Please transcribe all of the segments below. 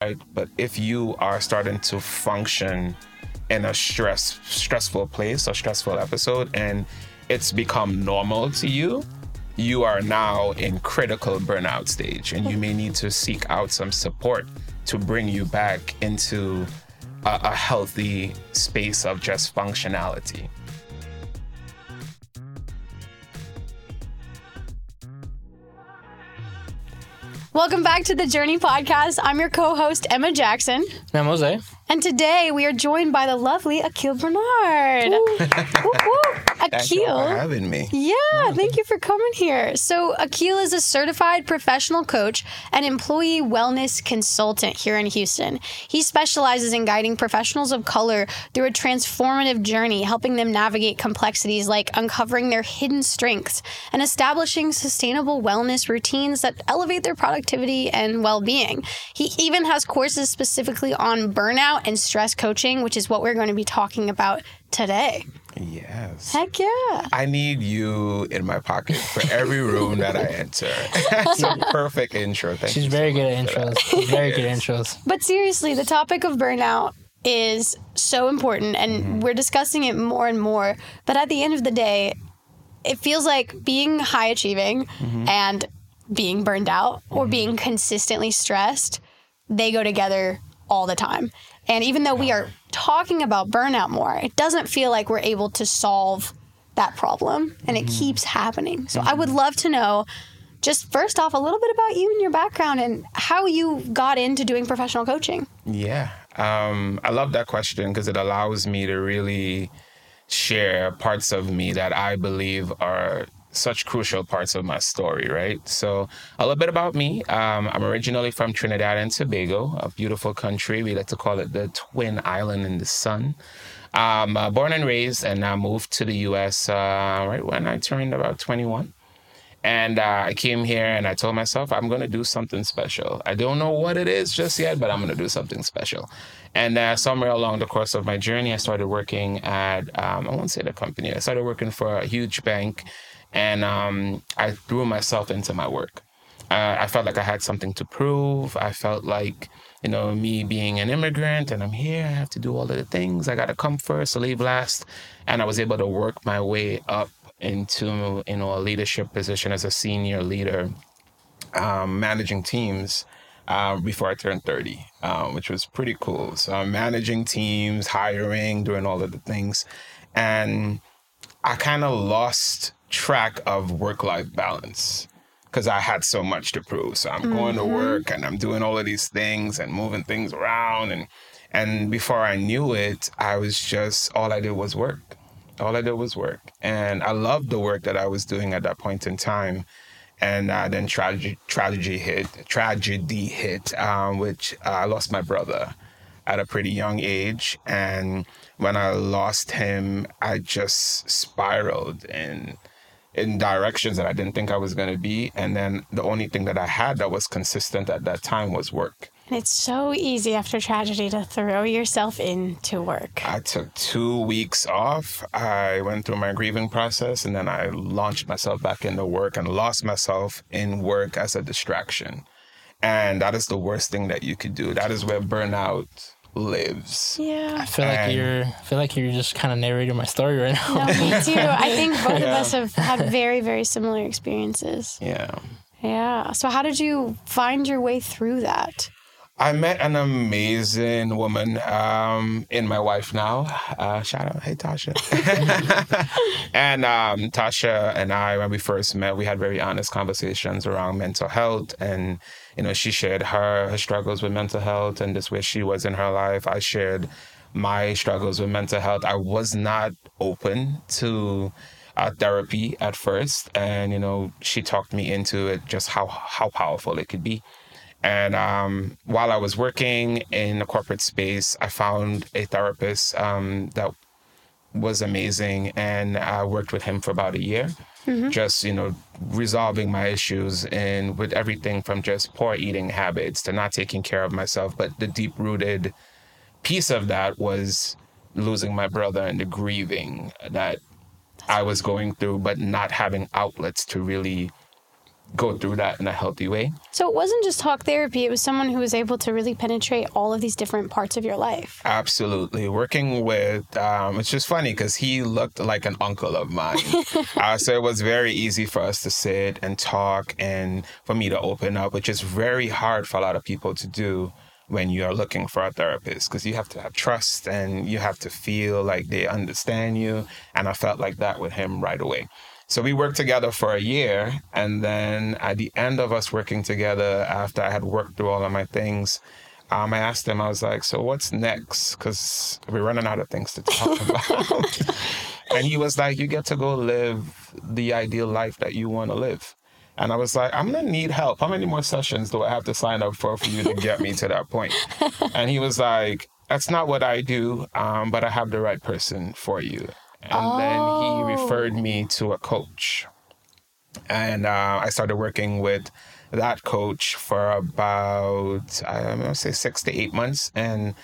right? But if you are starting to function in a stress stressful place or stressful episode and it's become normal to you, you are now in critical burnout stage and you may need to seek out some support to bring you back into a, a healthy space of just functionality. Welcome back to the Journey Podcast. I'm your co host, Emma Jackson. I'm Jose. And today we are joined by the lovely Akeel Bernard. Woo, woo. Thank you for Akeel. having me. Yeah, oh, thank you for coming here. So, Akeel is a certified professional coach and employee wellness consultant here in Houston. He specializes in guiding professionals of color through a transformative journey, helping them navigate complexities like uncovering their hidden strengths and establishing sustainable wellness routines that elevate their productivity and well being. He even has courses specifically on burnout and stress coaching, which is what we're going to be talking about today. Yes. Heck yeah. I need you in my pocket for every room that I enter. That's a perfect intro. Thank She's you very so good at much for that. intros. She's very good intros. But seriously, the topic of burnout is so important and mm-hmm. we're discussing it more and more. But at the end of the day, it feels like being high achieving mm-hmm. and being burned out or mm-hmm. being consistently stressed, they go together all the time. And even though we are talking about burnout more, it doesn't feel like we're able to solve that problem and it keeps happening. So I would love to know just first off a little bit about you and your background and how you got into doing professional coaching. Yeah. Um, I love that question because it allows me to really share parts of me that I believe are such crucial parts of my story, right? So, a little bit about me. Um, I'm originally from Trinidad and Tobago, a beautiful country. We like to call it the twin island in the sun. Um, uh, born and raised, and I moved to the US uh, right when I turned about 21. And uh, I came here and I told myself, I'm going to do something special. I don't know what it is just yet, but I'm going to do something special. And uh, somewhere along the course of my journey, I started working at, um, I won't say the company, I started working for a huge bank and um, I threw myself into my work. Uh, I felt like I had something to prove. I felt like, you know, me being an immigrant and I'm here, I have to do all of the things. I got to come first, leave last. And I was able to work my way up into, you know, a leadership position as a senior leader, um, managing teams uh, before I turned 30, um, which was pretty cool. So I'm managing teams, hiring, doing all of the things. And I kind of lost track of work life balance because I had so much to prove. So I'm going to work and I'm doing all of these things and moving things around and and before I knew it, I was just all I did was work. All I did was work, and I loved the work that I was doing at that point in time. And uh, then tragedy, tragedy hit. Tragedy hit, um, which uh, I lost my brother at a pretty young age. And when I lost him, I just spiraled in in directions that I didn't think I was going to be. And then the only thing that I had that was consistent at that time was work. And it's so easy after tragedy to throw yourself into work. I took two weeks off. I went through my grieving process and then I launched myself back into work and lost myself in work as a distraction. And that is the worst thing that you could do. That is where burnout lives. Yeah. I feel like you're. I feel like you're just kind of narrating my story right now. No, me too. I think both of us have had very, very similar experiences. Yeah. Yeah. So, how did you find your way through that? I met an amazing woman um, in my wife now. Uh, shout out, hey Tasha. and um, Tasha and I, when we first met, we had very honest conversations around mental health, and you know, she shared her, her struggles with mental health and just where she was in her life. I shared my struggles with mental health. I was not open to uh, therapy at first, and you know, she talked me into it, just how how powerful it could be. And um, while I was working in the corporate space, I found a therapist um, that was amazing, and I worked with him for about a year, Mm-hmm. just you know resolving my issues and with everything from just poor eating habits to not taking care of myself. But the deep rooted piece of that was losing my brother and the grieving that I was going through, but not having outlets to really go through that in a healthy way. So it wasn't just talk therapy, it was someone who was able to really penetrate all of these different parts of your life. Absolutely. Working with, um, it's just funny because he looked like an uncle of mine. uh, so it was very easy for us to sit and talk and for me to open up, which is very hard for a lot of people to do when you're looking for a therapist because you have to have trust and you have to feel like they understand you. And I felt like that with him right away. So we worked together for a year. And then at the end of us working together, after I had worked through all of my things, um, I asked him, I was like, so what's next? Because we're running out of things to talk about. and he was like, you get to go live the ideal life that you want to live. And I was like, I'm gonna need help. How many more sessions do I have to sign up for for you to get me to that point? And he was like, That's not what I do, um, but I have the right person for you. And Oh. then he referred me to a coach. And uh, I started working with that coach for about, I'm gonna say six to eight months. And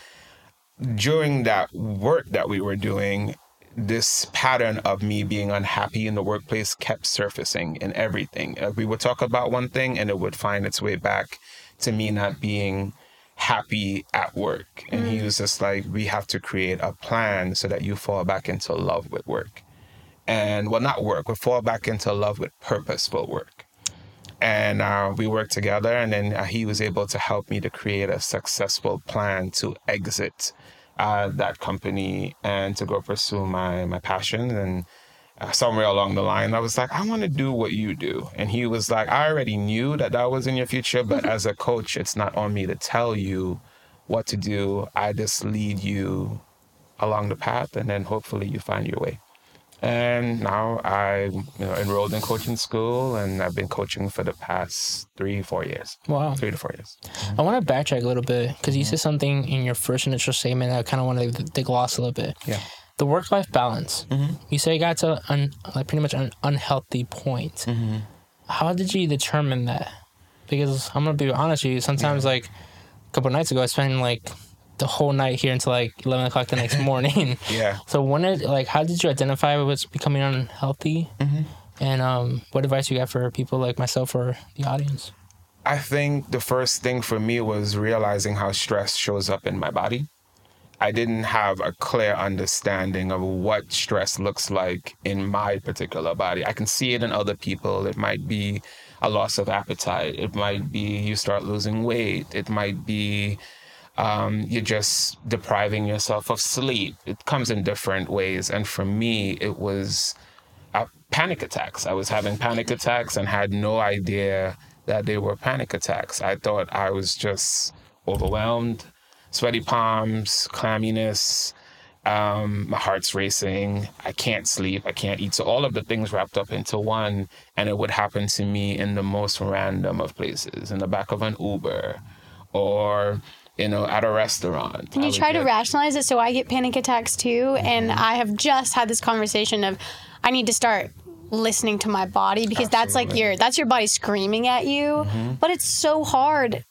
during that work that we were doing, this pattern of me being unhappy in the workplace kept surfacing in everything. Uh, we would talk about one thing and it would find its way back to me not being happy at work. And he was just like, we have to create a plan so that you fall back into love with work. And well, not work, but fall back into love with purposeful work. And uh, we worked together, and then uh, he was able to help me to create a successful plan to exit uh, that company and to go pursue my my passion. And somewhere along the line, I was like, I want to do what you do. And he was like, I already knew that that was in your future, but as a coach, it's not on me to tell you what to do. I just lead you along the path, and then hopefully you find your way. And now I you know, enrolled in coaching school, and I've been coaching for the past three, four years. Wow. Three to four years. I want to backtrack a little bit because you said something in your first initial statement that I kind of want to dig gloss a little bit. Yeah. The work life balance. Mm-hmm. You say you got to un, like pretty much an unhealthy point. Mm-hmm. How did you determine that? Because I'm gonna be honest with you. Sometimes like a couple nights ago, I spent like the whole night here until like 11 o'clock the next morning. Yeah. So when it like, how did you identify what's becoming unhealthy? Mm-hmm. And um, what advice you got for people like myself or the audience? I think the first thing for me was realizing how stress shows up in my body. I didn't have a clear understanding of what stress looks like in my particular body. I can see it in other people. It might be a loss of appetite. It might be you start losing weight. It might be um, you're just depriving yourself of sleep. It comes in different ways. And for me, it was uh, panic attacks. I was having panic attacks and had no idea that they were panic attacks. I thought I was just overwhelmed, sweaty palms, clamminess, um, my heart's racing, I can't sleep, I can't eat. So all of the things wrapped up into one, and it would happen to me in the most random of places, in the back of an Uber, or you know, at a restaurant. Can you try to rationalize it? So I get panic attacks too, and Mm-hmm. I have just had this conversation of I need to start listening to my body because that's like Mm-hmm. your that's your body screaming at you. But it's so hard.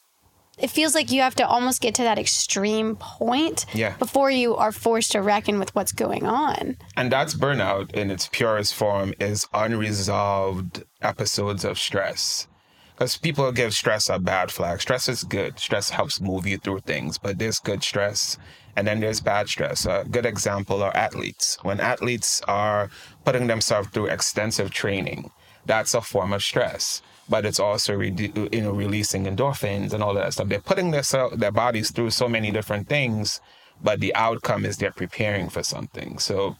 It feels like you have to almost get to that extreme point Yeah. before you are forced to reckon with what's going on. And that's burnout in its purest form is unresolved episodes of stress. Because people give stress a bad flag. Stress is good. Stress helps move you through things, but there's good stress and then there's bad stress. A good example are athletes. When athletes are putting themselves through extensive training, that's a form of stress. But it's also redu- you know releasing endorphins and all that stuff. They're putting their their bodies through so many different things, but the outcome is they're preparing for something. So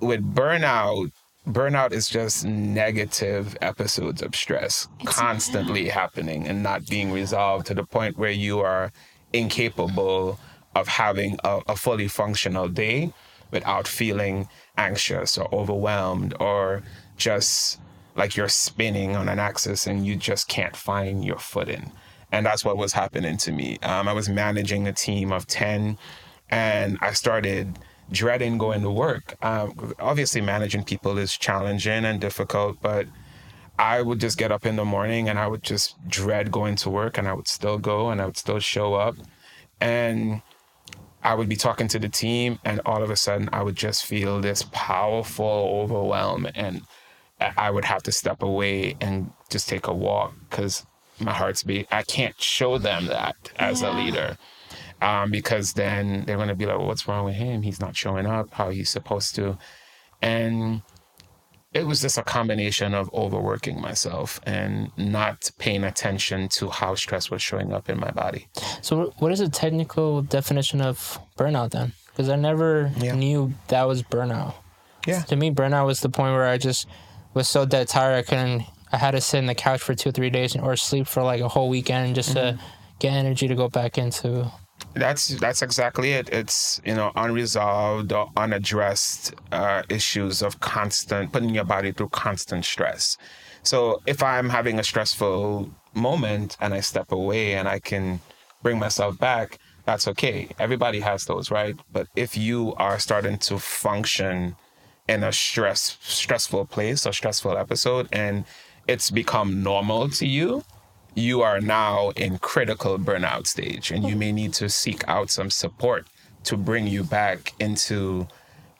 with burnout, burnout is just negative episodes of stress constantly happening and not being resolved to the point where you are incapable of having a, a fully functional day without feeling anxious or overwhelmed or just like you're spinning on an axis and you just can't find your footing. And that's what was happening to me. Um, I was managing a team of 10 and I started dreading going to work. Um, obviously, managing people is challenging and difficult, but I would just get up in the morning and I would just dread going to work, and I would still go and I would still show up. And I would be talking to the team, and all of a sudden, I would just feel this powerful overwhelm. And I would have to step away and just take a walk because my heart's beat. I can't show them that as a leader. Um, because then they're gonna be like, What's wrong with him? He's not showing up how he's supposed to. And it was just a combination of overworking myself and not paying attention to how stress was showing up in my body. So, what is the technical definition of burnout then? Because I never Yeah. knew that was burnout. Yeah. To me, burnout was the point where I just was so dead tired I couldn't. I had to sit in the couch for two or three days or sleep for like a whole weekend just Mm-hmm. to get energy to go back into. That's that's exactly it. It's you know unresolved or unaddressed uh, issues of constant putting your body through constant stress. So if I'm having a stressful moment and I step away and I can bring myself back, that's okay. Everybody has those, right? But if you are starting to function in a stress stressful place or stressful episode and it's become normal to you, you are now in critical burnout stage and you may need to seek out some support to bring you back into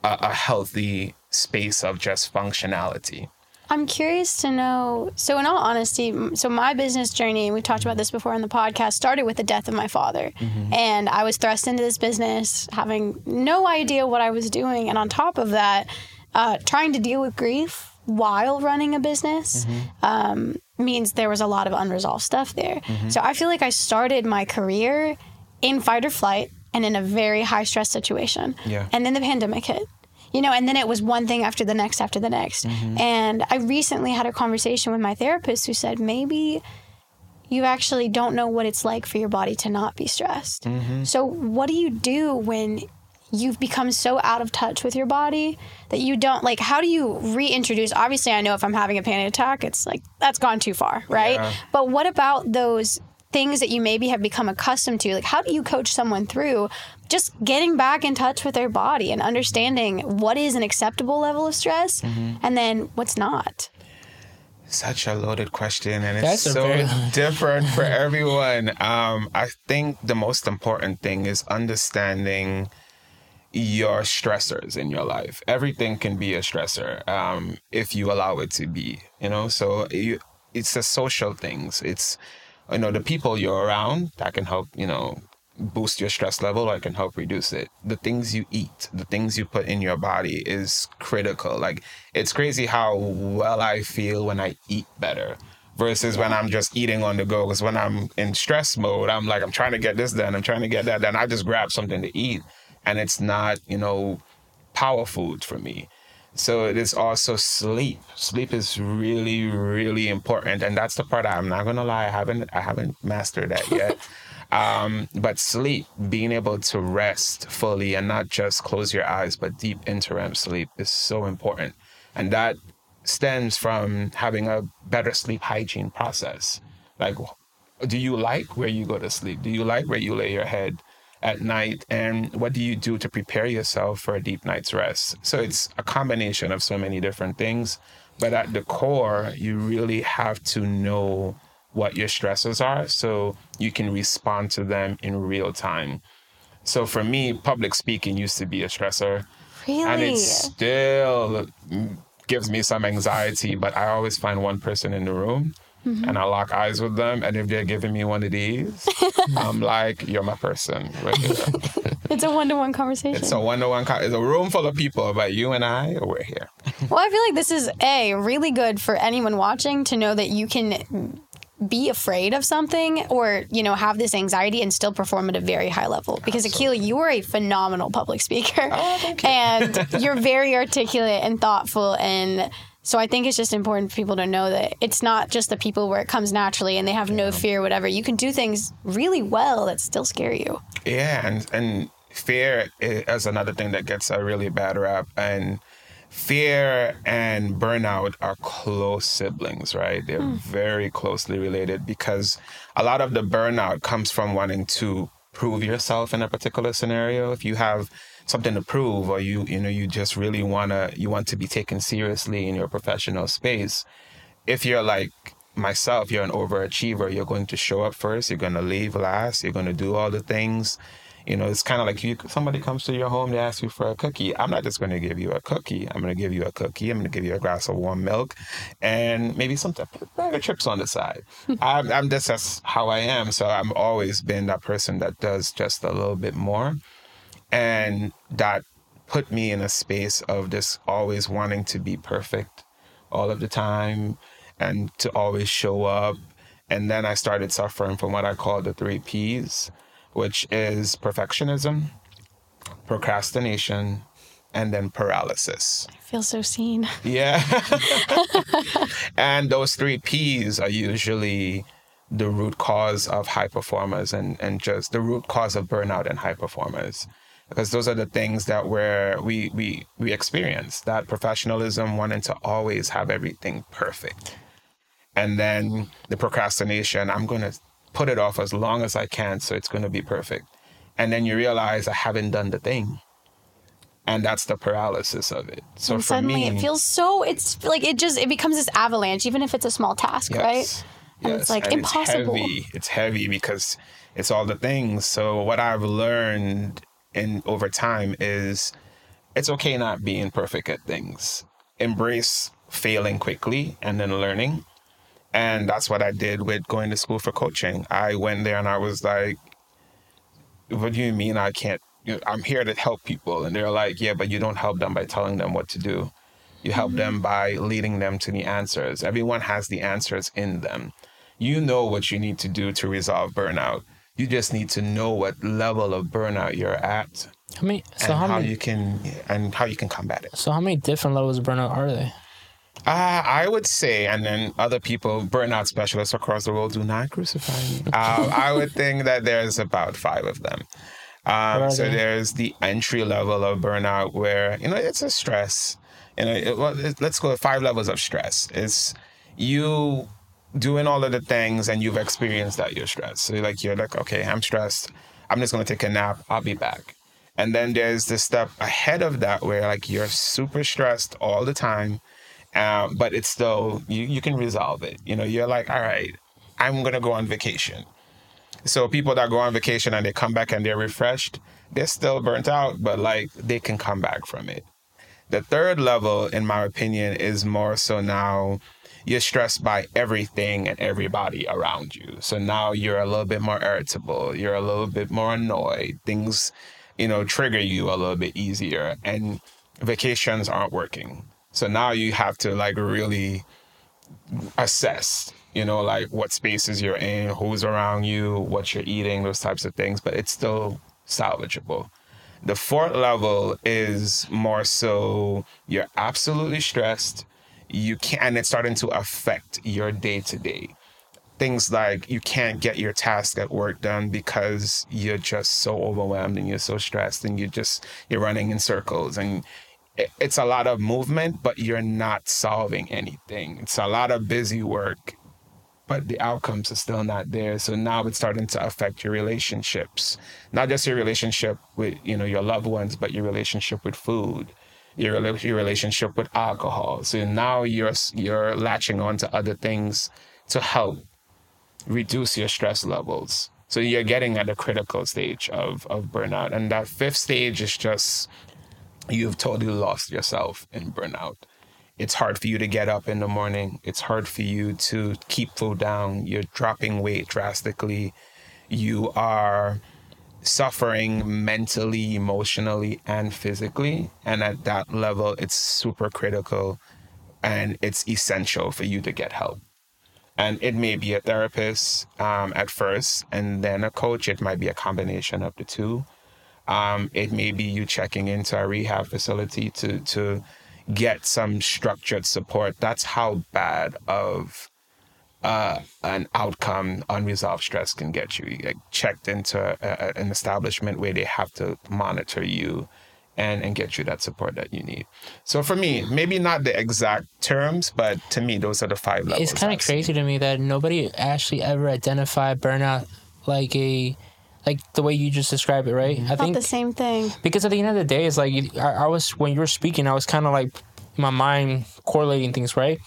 a, a healthy space of just functionality. I'm curious to know. So, in all honesty, so my business journey, and we've talked about this before on the podcast, started with the death of my father. Mm-hmm. And I was thrust into this business having no idea what I was doing. And on top of that, uh, trying to deal with grief while running a business um, means there was a lot of unresolved stuff there. So, I feel like I started my career in fight or flight and in a very high stress situation. Yeah. And then the pandemic hit you know and then it was one thing after the next after the next and i recently had a conversation with my therapist who said maybe you actually don't know what it's like for your body to not be stressed so what do you do when you've become so out of touch with your body that you don't like how do you reintroduce obviously i know if i'm having a panic attack it's like that's gone too far right Yeah. but what about those things that you maybe have become accustomed to like how do you coach someone through just getting back in touch with their body and understanding what is an acceptable level of stress and then what's not Such a loaded question, and That's it's a so very- different for everyone. Um, I think the most important thing is understanding your stressors in your life. Everything can be a stressor um, if you allow it to be. You know, so you, it's the social things. It's you know the people you're around that can help. You know, boost your stress level or can help reduce it. The things you eat, the things you put in your body is critical. Like it's crazy how well I feel when I eat better versus when I'm just eating on the go. Because when I'm in stress mode, I'm like, I'm trying to get this done, I'm trying to get that done. I just grab something to eat and it's not, you know, power food for me. So it is also sleep. Sleep is really, really important, and that's the part I'm not gonna lie. I haven't, I haven't mastered that yet. um, but sleep, being able to rest fully and not just close your eyes, but deep into REM sleep is so important, and that stems from having a better sleep hygiene process. Like, do you like where you go to sleep? Do you like where you lay your head? At night and what do you do to prepare yourself for a deep night's rest? So it's a combination of so many different things but at the core you really have to know what your stresses are so you can respond to them in real time. So for me public speaking used to be a stressor really and it still mm, gives me some anxiety but i always find one person in the room Mm-hmm. and I lock eyes with them, and if they're giving me one of these, I'm like, "You're my person." Right it's a one-to-one conversation It's a one-to-one. Co- it's a room full of people, but you and I, we're here. Well, I feel like this is a really good for anyone watching to know that you can be afraid of something or you know have this anxiety and still perform at a very high level because Akila you are a phenomenal public speaker Oh, thank you. and you're very articulate and thoughtful and so I think it's just important for people to know that it's not just the people where it comes naturally and they have no fear whatever you can do things really well that still scare you Yeah, and and fear is another thing that gets a really bad rap, and fear and burnout are close siblings, right? They're hmm. very closely related because a lot of the burnout comes from wanting to prove yourself in a particular scenario. If you have something to prove or you you know you just really want to you want to be taken seriously in your professional space if you're like myself, you're an overachiever. You're going to show up first. You're going to leave last. You're going to do all the things. You know, it's kind of like you. Somebody comes to your home, to ask you for a cookie. I'm not just going to give you a cookie. I'm going to give you a cookie. I'm going to give you a glass of warm milk, and maybe some bag of chips on the side. I'm, I'm just that's how I am. So I've always been that person that does just a little bit more, and that put me in a space of just always wanting to be perfect all of the time and to always show up. And then I started suffering from what I call the three P's, which is perfectionism, procrastination, and then paralysis. I feel so seen. Yeah. and those three P's are usually the root cause of high performers and, and just the root cause of burnout and high performers because those are the things that where we we we experience that professionalism wanting to always have everything perfect. And then the procrastination i'm going to put it off as long as i can so it's going to be perfect. And then you realize i haven't done the thing. And that's the paralysis of it. So and for suddenly me it feels so it's like it just it becomes this avalanche even if it's a small task right? And it's like impossible it's heavy. It's heavy because it's all the things. So what i've learned in over time is it's okay not being perfect at things. Embrace failing quickly and then learning. And that's what I did with going to school for coaching. I went there and I was like, what do you mean I can't? I'm here to help people. And they're like, yeah, but you don't help them by telling them what to do. You help mm-hmm. them by leading them to the answers. Everyone has the answers in them. You know what you need to do to resolve burnout. You just need to know what level of burnout you're at. How many? So and how, how many, you can and how you can combat it. So how many different levels of burnout are they? Uh, I would say, and then other people, burnout specialists across the world, do not crucify me. uh, I would think that there's about five of them. Um, so they? there's the entry level of burnout where you know it's a stress. You know, it, well, it, let's go five levels of stress. It's you doing all of the things and you've experienced that you're stressed. So you're like you're like, okay, I'm stressed. I'm just gonna take a nap. I'll be back. And then there's the step ahead of that where like you're super stressed all the time, uh, but it's still you you can resolve it. You know, you're like, all right, I'm gonna go on vacation. So people that go on vacation and they come back and they're refreshed, they're still burnt out, but like they can come back from it. The third level, in my opinion, is more so now you're stressed by everything and everybody around you. So now you're a little bit more irritable. You're a little bit more annoyed. Things, you know, trigger you a little bit easier. And vacations aren't working. So now you have to like really assess, you know, like what spaces you're in, who's around you, what you're eating, those types of things. But it's still salvageable. The fourth level is more so you're absolutely stressed you can and it's starting to affect your day to day things like you can't get your task at work done because you're just so overwhelmed and you're so stressed and you're just you're running in circles and it's a lot of movement but you're not solving anything. It's a lot of busy work but the outcomes are still not there. So now it's starting to affect your relationships. Not just your relationship with you know your loved ones but your relationship with food your your relationship with alcohol. So now you're you're latching on to other things to help reduce your stress levels. So you're getting at the critical stage of of burnout, and that fifth stage is just you've totally lost yourself in burnout. It's hard for you to get up in the morning. It's hard for you to keep food down. You're dropping weight drastically. You are suffering mentally, emotionally, and physically. And at that level, it's super critical and it's essential for you to get help. And it may be a therapist um, at first, and then a coach. It might be a combination of the two. Um, it may be you checking into a rehab facility to to get some structured support. That's how bad of uh, an outcome unresolved stress can get you. you get checked into a, a, an establishment where they have to monitor you and, and get you that support that you need. So for me, maybe not the exact terms, but to me, those are the five levels. It's kind of crazy to me that nobody actually ever identified burnout like a like the way you just described it, right? I think the same thing. Because at the end of the day, it's like I, I was when you were speaking, I was kind of like my mind correlating things, right?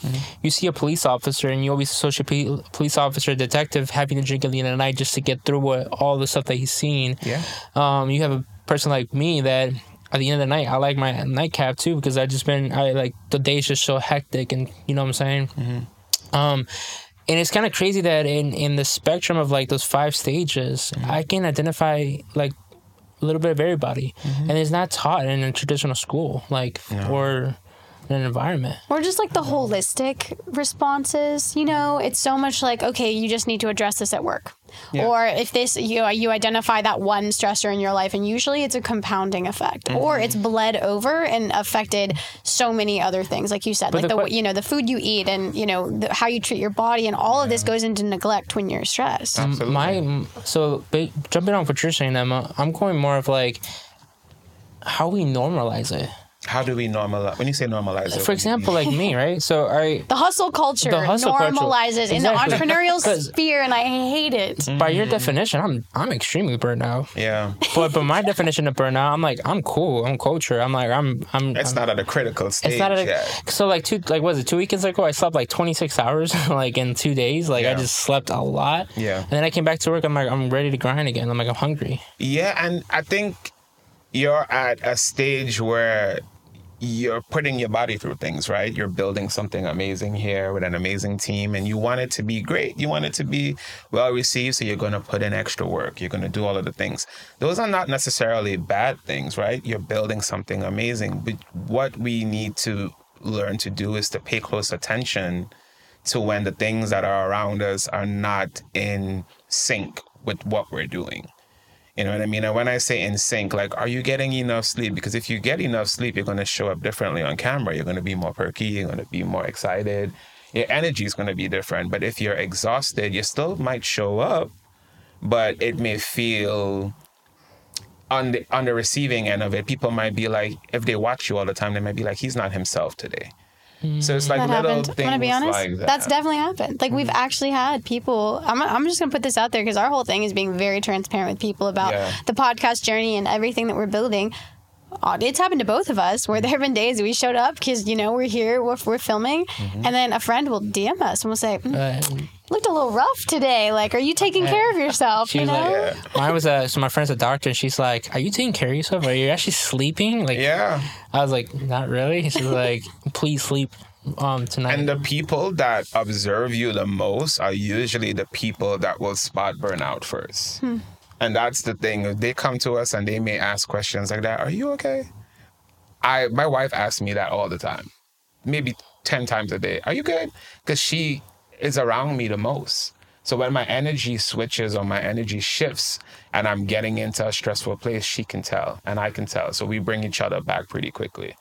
You see a police officer and you always associate police officer, detective having to drink at the end of the night just to get through what all the stuff that he's seen. Yeah. Um, you have a person like me that at the end of the night, I like my nightcap too because I just been I like the day's just so hectic and you know what I'm saying. Um, and it's kind of crazy that in in the spectrum of like those five stages, I can identify like a little bit of everybody, and it's not taught in a traditional school like or in an environment. Or just like the holistic responses, you know, it's so much like, okay, you just need to address this at work. Yeah. Or if this you you identify that one stressor in your life and usually it's a compounding effect or Mm-hmm. it's bled over and affected so many other things like you said like the the, que- you know the food you eat and you know the, how you treat your body and all of this goes into neglect when you're stressed. Absolutely. My so ba- jumping on what you're saying, Emma, I'm going more of like how we normalize it. How do we normalize? When you say normalize, it, For example, like me, right? So I The hustle culture The hustle culture. normalizes in the entrepreneurial sphere and I hate it. Mm-hmm. by your definition, I'm I'm extremely burnt out. yeah, But but my definition of burnout, I'm like I'm cool. I'm culture. I'm like I'm I'm. it's not at a critical stage It's not a, yet. so like two like was it two weekends ago? I slept like 26 hours like in two days. Like I just slept a lot. Yeah. And then I came back to work. I'm like I'm ready to grind again. I'm like I'm hungry. Yeah, and I think you're at a stage where you're putting your body through things, right? You're building something amazing here with an amazing team, and you want it to be great. You want it to be well received, so you're going to put in extra work. You're going to do all of the things. Those are not necessarily bad things, right? You're building something amazing. But what we need to learn to do is to pay close attention to when the things that are around us are not in sync with what we're doing. You know what I mean? And when I say in sync, like, are you getting enough sleep? Because if you get enough sleep, you're going to show up differently on camera. You're going to be more perky. You're going to be more excited. Your energy is going to be different. But if you're exhausted, you still might show up, but it may feel on the on the receiving end of it. People might be like, if they watch you all the time, they might be like, he's not himself today. So it's like that little happened. Things gonna be honest. like that. That's definitely happened. Like we've actually had people. I'm, I'm just gonna put this out there because our whole thing is being very transparent with people about Yeah. the podcast journey and everything that we're building. It's happened to both of us where there have been days we showed up because you know we're here, we're, we're filming, Mm-hmm. and then a friend will DM us and we'll say, "Mm, Uh, "Looked a little rough today. Like, are you taking care of yourself?" she You know. like, mine was a so my friend's a doctor and she's like, are you taking care of yourself? Are you actually sleeping? Like yeah. I was like, not really. She's like, please sleep um tonight. And the people that observe you the most are usually the people that will spot burnout first. And that's the thing. If they come to us and they may ask questions like that, are you okay? I my wife asks me that all the time. Maybe 10 times a day. Are you good? Because she is around me the most. So when my energy switches or my energy shifts and I'm getting into a stressful place, she can tell and I can tell. So we bring each other back pretty quickly.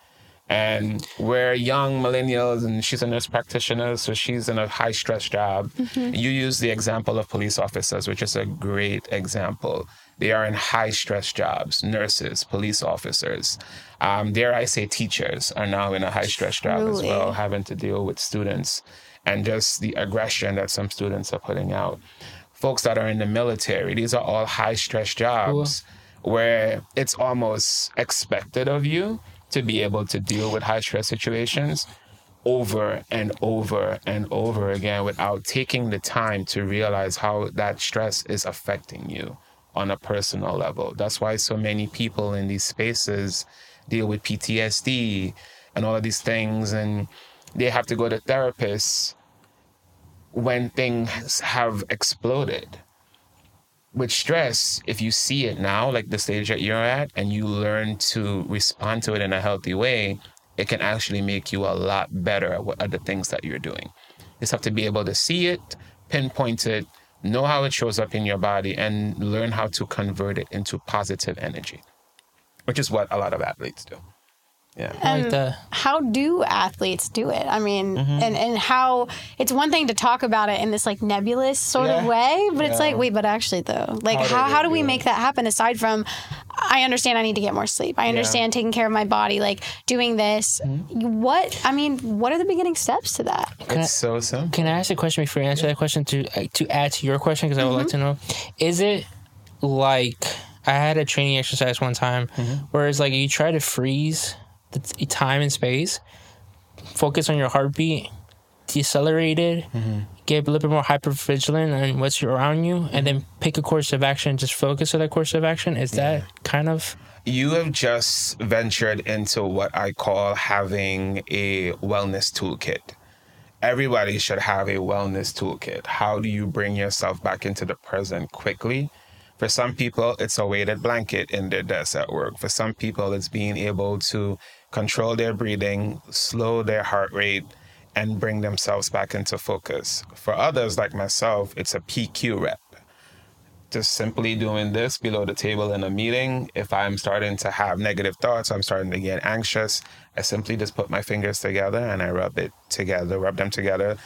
And we're young millennials, and she's a nurse practitioner, so she's in a high stress job. You use the example of police officers, which is a great example. They are in high stress jobs, nurses, police officers. Um, dare I say, teachers are now in a high stress job as well, having to deal with students and just the aggression that some students are putting out. Folks that are in the military, these are all high stress jobs where it's almost expected of you to be able to deal with high stress situations over and over and over again without taking the time to realize how that stress is affecting you on a personal level. That's why so many people in these spaces deal with PTSD and all of these things and they have to go to therapists when things have exploded with stress, if you see it now, like the stage that you're at, and you learn to respond to it in a healthy way, it can actually make you a lot better at what other things that you're doing. You just have to be able to see it, pinpoint it, know how it shows up in your body, and learn how to convert it into positive energy, which is what a lot of athletes do. Yeah. like And the how do athletes do it? I mean, Mm-hmm. and, and how it's one thing to talk about it in this like nebulous sort of way, but it's like, wait, but actually though, like How do how, how do we do make it? that happen aside from I understand I need to get more sleep. I understand taking care of my body, like doing this. Mm-hmm. What I mean, what are the beginning steps to that? Can I- so simple. Can I ask a question before you answer that question to uh, to add to your question because I would like to know? Is it like I had a training exercise one time where it's like you try to freeze the time and space, focus on your heartbeat, decelerate it, mm-hmm. get a little bit more hyper vigilant on what's around you, and then pick a course of action. Just focus on that course of action. Is that kind of You have just ventured into what I call having a wellness toolkit. Everybody should have a wellness toolkit. How do you bring yourself back into the present quickly? For some people, it's a weighted blanket in their desk at work. For some people, it's being able to control their breathing, slow their heart rate, and bring themselves back into focus. For others, like myself, it's a PQ rep just simply doing this below the table in a meeting, if I'm starting to have negative thoughts, I'm starting to get anxious, I simply just put my fingers together and I rub it together, rub them together,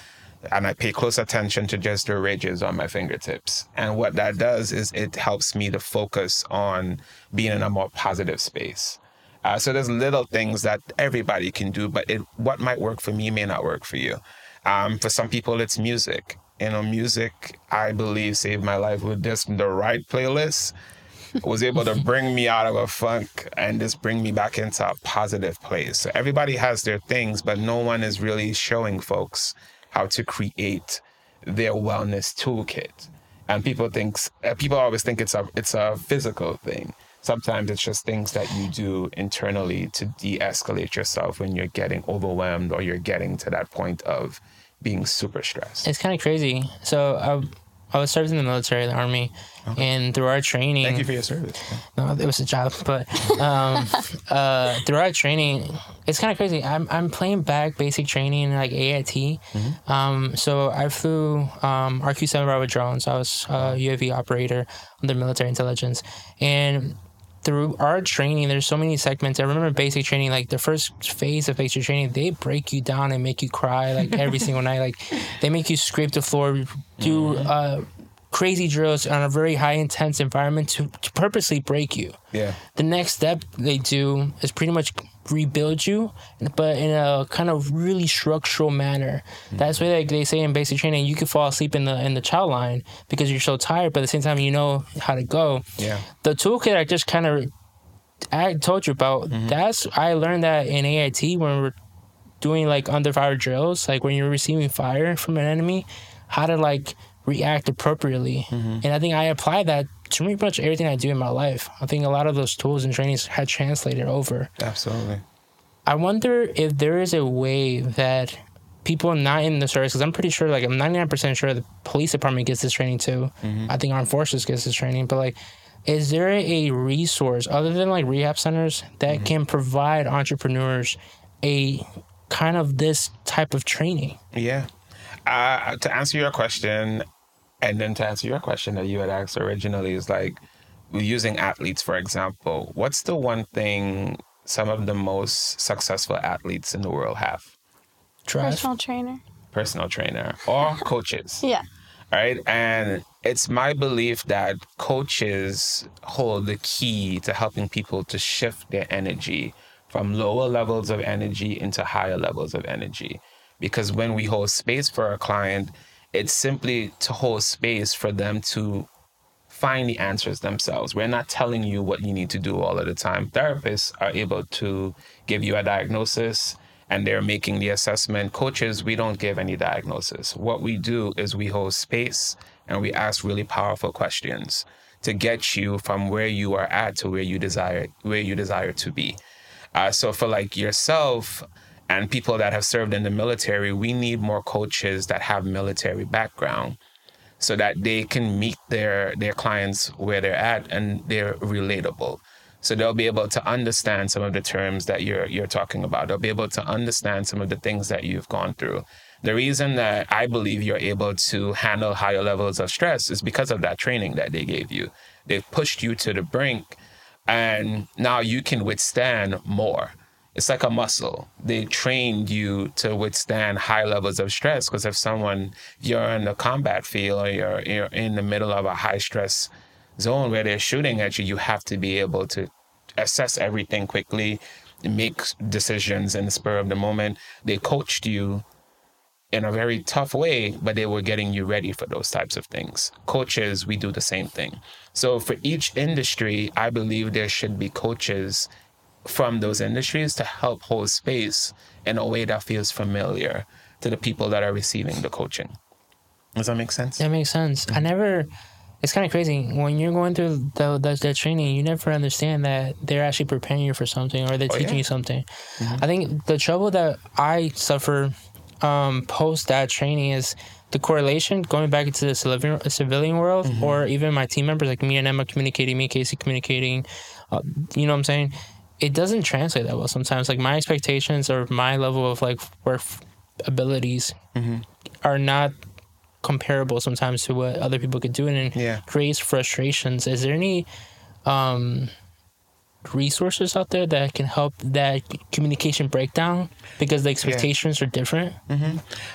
and I pay close attention to just the ridges on my fingertips. And what that does is it helps me to focus on being in a more positive space. Uh, so there's little things that everybody can do, but it, what might work for me may not work for you. Um, for some people, it's music. You know, music, I believe, saved my life with this, the right playlist was able to bring me out of a funk and just bring me back into a positive place. So everybody has their things, but no one is really showing folks how to create their wellness toolkit. And people think uh, people always think it's a it's a physical thing. Sometimes it's just things that you do internally to de-escalate yourself when you're getting overwhelmed or you're getting to that point of being super stressed. It's kind of crazy. So I, I was serving in the military, the army, and through our training, Thank you for your service. no, it was a job, but um, uh, through our training, it's kind of crazy. I'm I'm playing back basic training like AIT. Um, so I flew um, RQ-7 Bravo drones. I was a UAV operator under military intelligence, and through our training, there's so many segments. I remember basic training, like the first phase of basic training, they break you down and make you cry like every single night. Like they make you scrape the floor, do uh, crazy drills on a very high intense environment to, to purposely break you. Yeah. The next step they do is pretty much rebuild you, but in a kind of really structural manner. That's why like they say in basic training, you can fall asleep in the in the chow line because you're so tired, but at the same time you know how to go. Yeah. The toolkit I just kind of I told you about. Mm-hmm. That's I learned that in AIT when we're doing like under fire drills, like when you're receiving fire from an enemy, how to like react appropriately. Mm-hmm. And I think I apply that to pretty much everything I do in my life. I think a lot of those tools and trainings had translated over. Absolutely. I wonder if there is a way that people not in the service, because I'm pretty sure, like, I'm 99% sure the police department gets this training too. I think armed forces gets this training, but like, is there a resource other than like rehab centers that can provide entrepreneurs a kind of this type of training? Yeah. Uh, to answer your question, and then to answer your question that you had asked originally, is like using athletes, for example. What's the one thing some of the most successful athletes in the world have? Drive. Personal trainer. Personal trainer or coaches. Yeah. right? And it's my belief that coaches hold the key to helping people to shift their energy from lower levels of energy into higher levels of energy. Because when we hold space for a client, it's simply to hold space for them to find the answers themselves. We're not telling you what you need to do all of the time. Therapists are able to give you a diagnosis and they're making the assessment. Coaches, we don't give any diagnosis. What we do is we hold space and we ask really powerful questions to get you from where you are at to where you desire where you desire to be. Uh, so for like yourself and people that have served in the military, we need more coaches that have military background so that they can meet their their clients where they're at and they're relatable. So they'll be able to understand some of the terms that you're you're talking about. They'll be able to understand some of the things that you've gone through. The reason that I believe you're able to handle higher levels of stress is because of that training that they gave you. They've pushed you to the brink and now you can withstand more. It's like a muscle. They trained you to withstand high levels of stress because if someone you're in the combat field or you're, you're in the middle of a high stress zone where they're shooting at you, you have to be able to assess everything quickly, make decisions in the spur of the moment. They coached you in a very tough way, but they were getting you ready for those types of things. Coaches, we do the same thing. So for each industry, I believe there should be coaches from those industries to help hold space in a way that feels familiar to the people that are receiving the coaching. Does that make sense? That makes sense. I never. It's kind of crazy when you're going through the, the, the training. You never understand that they're actually preparing you for something or they're Oh, teaching yeah. you something. I think the trouble that I suffer um, post that training is the correlation going back into the civilian, civilian world, or even my team members like me and Emma communicating, me and Casey communicating. Uh, you know what I'm saying? It doesn't translate that well sometimes. Like my expectations or my level of like work abilities are not comparable sometimes to what other people could do and it Yeah. creates frustrations. Is there any um resources out there that can help that communication breakdown? Because the expectations are different.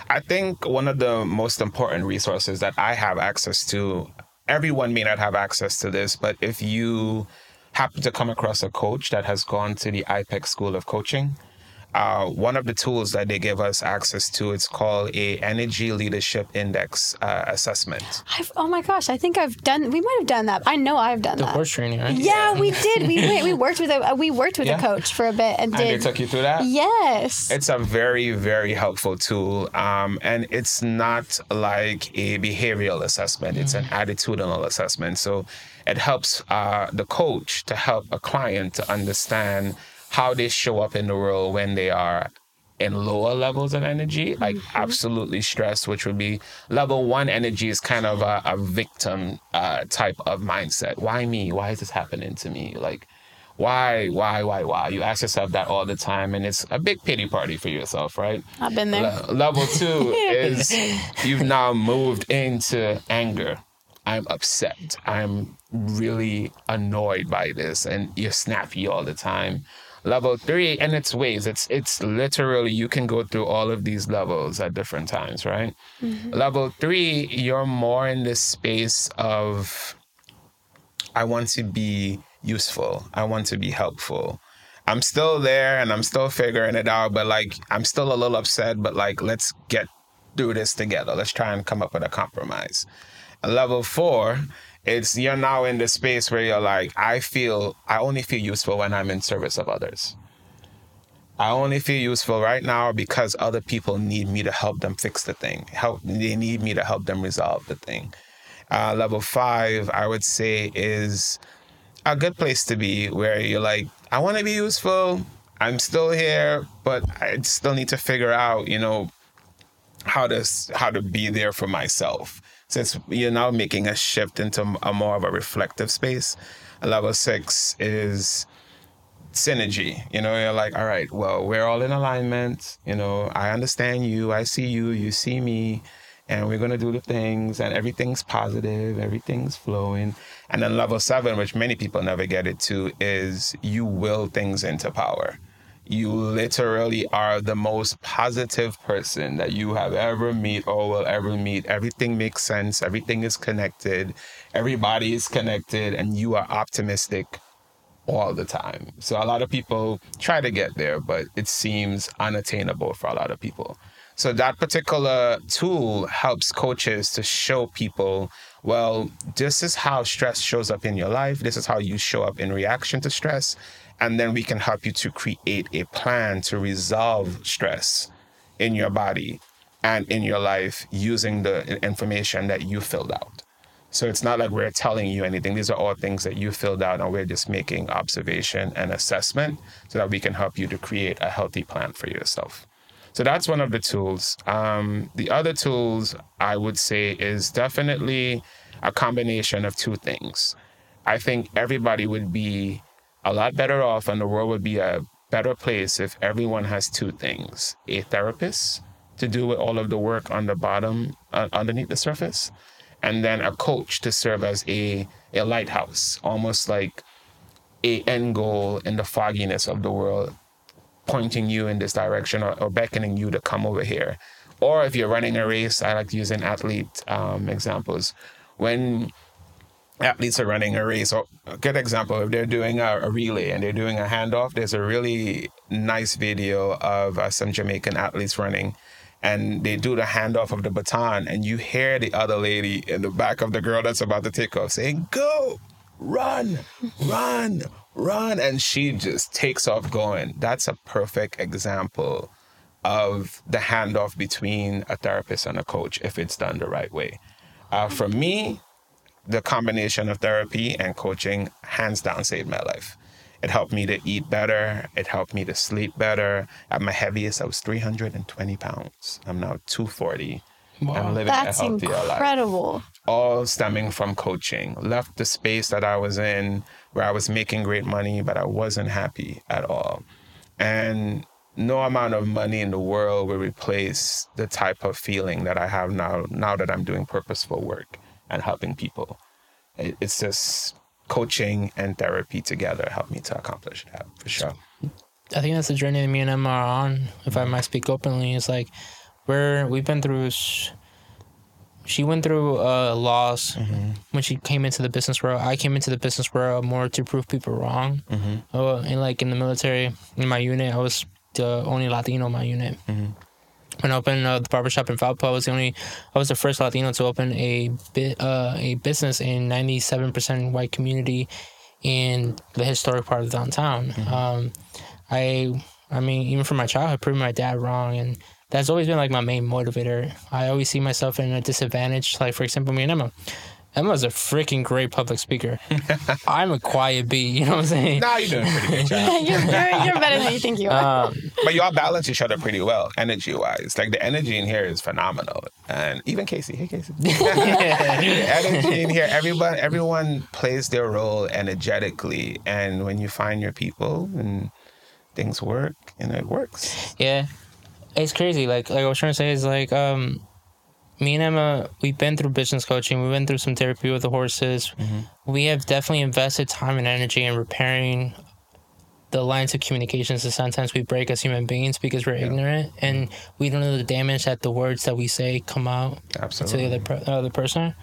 I think one of the most important resources that I have access to, everyone may not have access to this, but if you happen to come across a coach that has gone to the IPEC School of Coaching, uh, one of the tools that they give us access to, it's called a Energy Leadership Index uh, assessment. I've, oh my gosh, I think I've done. We might have done that. I know I've done the that. horse training right Yeah, we did. We went, we worked with a we worked with Yeah. a coach for a bit and And they did. took you through that? yes. It's a very, very helpful tool. Um, and it's not like a behavioral assessment, it's an attitudinal assessment. So it helps uh, the coach to help a client to understand how they show up in the world when they are in lower levels of energy, like absolutely stressed, which would be level one energy is kind of a, a victim uh, type of mindset. Why me? Why is this happening to me? Like, why, why, why, why? You ask yourself that all the time, and it's a big pity party for yourself, right? I've been there. Le- level two is you've now moved into anger. I'm upset. I'm really annoyed by this, and you're snappy all the time. Level three, and its ways. It's it's literally you can go through all of these levels at different times, right? Mm-hmm. Level three, you're more in this space of I want to be useful. I want to be helpful. I'm still there and I'm still figuring it out, but like I'm still a little upset, but like let's get through this together. Let's try and come up with a compromise. Level four, it's you're now in the space where you're like, I feel I only feel useful when I'm in service of others. I only feel useful right now because other people need me to help them fix the thing. Help they need me to help them resolve the thing. Uh, level five, I would say, is a good place to be where you're like, I want to be useful. I'm still here, but I still need to figure out, you know, how to how to be there for myself. Since you're now making a shift into a more of a reflective space. Level six is synergy. You know, you're like, all right, well, we're all in alignment. You know, I understand you, I see you, you see me, and we're gonna do the things, and everything's positive, everything's flowing. And then level seven, which many people never get it to, is you will things into power. You literally are the most positive person that you have ever meet or will ever meet. Everything makes sense. Everything is connected. Everybody is connected, and you are optimistic all the time. So a lot of people try to get there, but it seems unattainable for a lot of people. So that particular tool helps coaches to show people, well, this is how stress shows up in your life. This is how you show up in reaction to stress. And then we can help you to create a plan to resolve stress in your body and in your life using the information that you filled out. So it's not like we're telling you anything. These are all things that you filled out, and we're just making observation and assessment so that we can help you to create a healthy plan for yourself. So that's one of the tools. Um, the other tools I would say is definitely a combination of two things. I think everybody would be a lot better off, and the world would be a better place if everyone has two things a therapist to do with all of the work on the bottom, uh, underneath the surface, and then a coach to serve as a, a lighthouse, almost like a end goal in the fogginess of the world, pointing you in this direction or, or beckoning you to come over here. Or if you're running a race, I like using athlete um, examples. When athletes are running a race, or a good example, if they're doing a, a relay and they're doing a handoff, there's a really nice video of uh, some Jamaican athletes running. And they do the handoff of the baton, and you hear the other lady in the back of the girl that's about to take off saying, Go, run, run, run. And she just takes off going. That's a perfect example of the handoff between a therapist and a coach if it's done the right way. Uh, for me, the combination of therapy and coaching hands down saved my life. It helped me to eat better. It helped me to sleep better. At my heaviest, I was 320 pounds. I'm now 240. I'm living That's a healthier life incredible. all stemming from coaching. Left the space that I was in where I was making great money, but I wasn't happy at all. And no amount of money in the world will replace the type of feeling that I have now, now that I'm doing purposeful work and helping people. It's just coaching and therapy together helped me to accomplish that for sure. I think that's the journey that me and Emma are on. If I might speak openly, it's like we're we've been through. s- She went through a loss mm-hmm. when she came into the business world. I came into the business world more to prove people wrong. Mm-hmm. Oh, and like in the military, in my unit, I was the only Latino in my unit. When I opened uh, the barbershop in Valpo, I was the only, I was the first Latino to open a bit uh, a business in ninety seven percent white community in the historic part of downtown. Um, I I mean, even from my childhood, proving my dad wrong, and that's always been like my main motivator. I always see myself in a disadvantage. Like for example, me and Emma. Emma's a freaking great public speaker. I'm a quiet bee. You know what I'm saying? Now you're doing a pretty good job. you're, you're, you're better than you think you are. Um, But y'all balance each other pretty well, energy wise. Like the energy in here is phenomenal. And even Casey, hey Casey. energy in here, everyone everyone plays their role energetically. And when you find your people and things work and it works. Yeah, it's crazy. Like like I was trying to say is like um, me and Emma, we've been through business coaching. We've been through some therapy with the horses. We have definitely invested time and energy in repairing the lines of communications that sometimes we break as human beings because we're ignorant and we don't know the damage that the words that we say come out to the other, per- other person.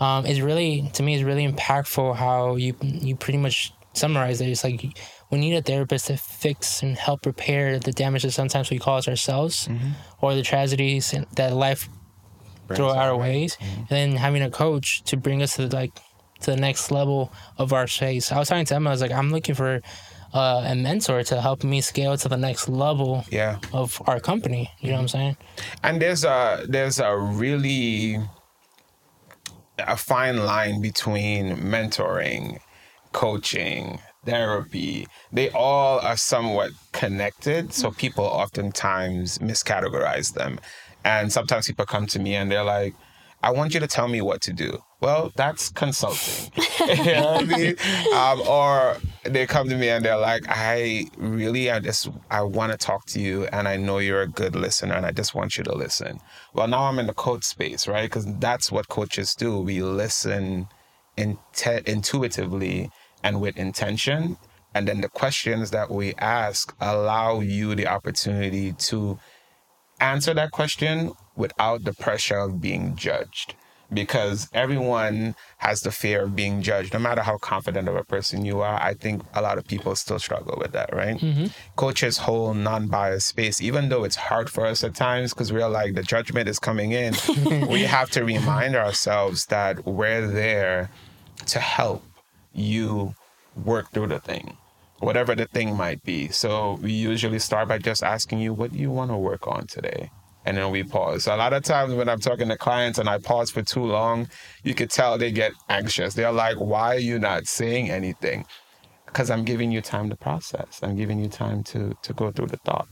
Um, it's really to me it's really impactful how you you pretty much summarize it. It's like we need a therapist to fix and help repair the damage that sometimes we cause ourselves or the tragedies that life throw our our way. ways, mm-hmm. and then having a coach to bring us to the, like to the next level of our space. I was talking to Emma. I was like, I'm looking for uh, a mentor to help me scale to the next level Yeah. of our company. You know what I'm mm-hmm. saying? And there's a there's a really a fine line between mentoring, coaching, therapy. They all are somewhat connected, so mm-hmm. people oftentimes miscategorize them. And sometimes people come to me and they're like, I want you to tell me what to do. Well, that's consulting. you know I mean? Um, or they come to me and they're like, I really, I just, I want to talk to you and I know you're a good listener and I just want you to listen. Well, now I'm in the coach space, right? Because that's what coaches do. We listen inte- intuitively and with intention. And then the questions that we ask allow you the opportunity to answer that question without the pressure of being judged. Because everyone has the fear of being judged. No matter how confident of a person you are i think a lot of people still struggle with that right? Mm-hmm. Coaches whole non-biased space even though it's hard for us at times because we're like the judgment is coming in. We have to remind ourselves that we're there to help you work through the thing whatever the thing might be. So we usually start by just asking you, what do you want to work on today? And then we pause. So a lot of times when I'm talking to clients and I pause for too long, you could tell they get anxious. They're like, why are you not saying anything? Because I'm giving you time to process. I'm giving you time to to go through the thought.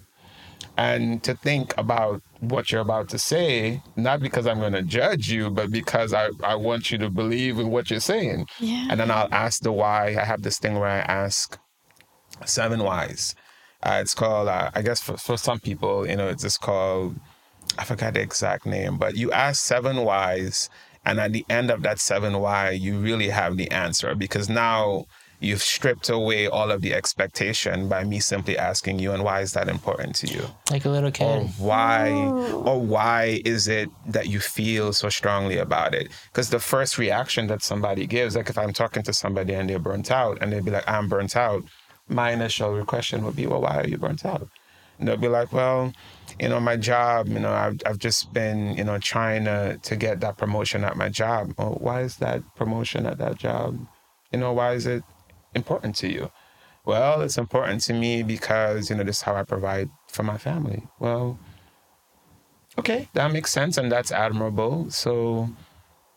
And to think about what you're about to say, not because I'm going to judge you, but because I, I want you to believe in what you're saying. Yeah. And then I'll ask the why. I have this thing where I ask seven whys. Uh, it's called, uh, I guess for, for some people, you know, it's just called, I forgot the exact name, but you ask seven whys. And at the end of that seven why, you really have the answer because now you've stripped away all of the expectation by me simply asking you, and why is that important to you? Like a little or kid. why or why is it that you feel so strongly about it because the first reaction that somebody gives like if i'm talking to somebody and they're burnt out and they'd be like i'm burnt out my initial question would be well why are you burnt out and they'll be like well you know my job you know i've, I've just been you know trying to, to get that promotion at my job well, why is that promotion at that job you know why is it important to you Well, it's important to me because, you know, this is how I provide for my family. Well, okay, that makes sense and that's admirable. So,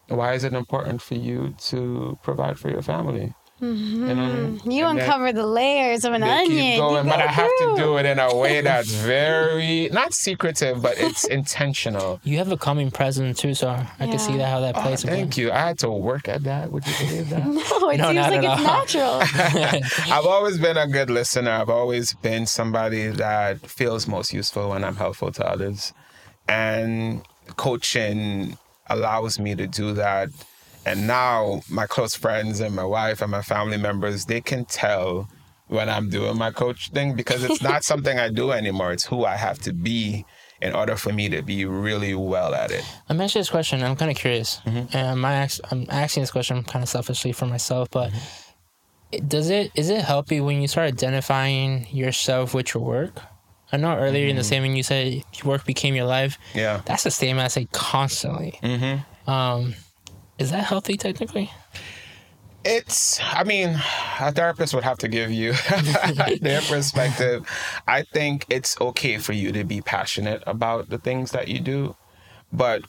why is it important for you to provide for your family? Mm-hmm. You know I mean? You uncover the layers of an they onion. keep You going, but go I have to do it in a way that's very not secretive, but it's intentional. You have a calming presence too, so I can see that how that Oh, plays. a thank you. I had to work at that. Would you believe that? No, it No, seems like it's all. natural. I've always been a good listener. I've always been somebody that feels most useful when I'm helpful to others. And coaching allows me to do that. And now my close friends and my wife and my family members, they can tell when I'm doing my coach thing because it's not something I do anymore. It's who I have to be in order for me to be really well at it. Let me ask you this question. I'm kind of curious, Mm-hmm. and my, I'm asking this question kind of selfishly for myself, but Mm-hmm. does it is it help you when you start identifying yourself with your work? I know earlier Mm-hmm. in the statement you said your work became your life. Yeah. That's a statement I say constantly. Mm-hmm. Um, is that healthy technically? It's, I mean, a therapist would have to give you their perspective. I think it's okay for you to be passionate about the things that you do. But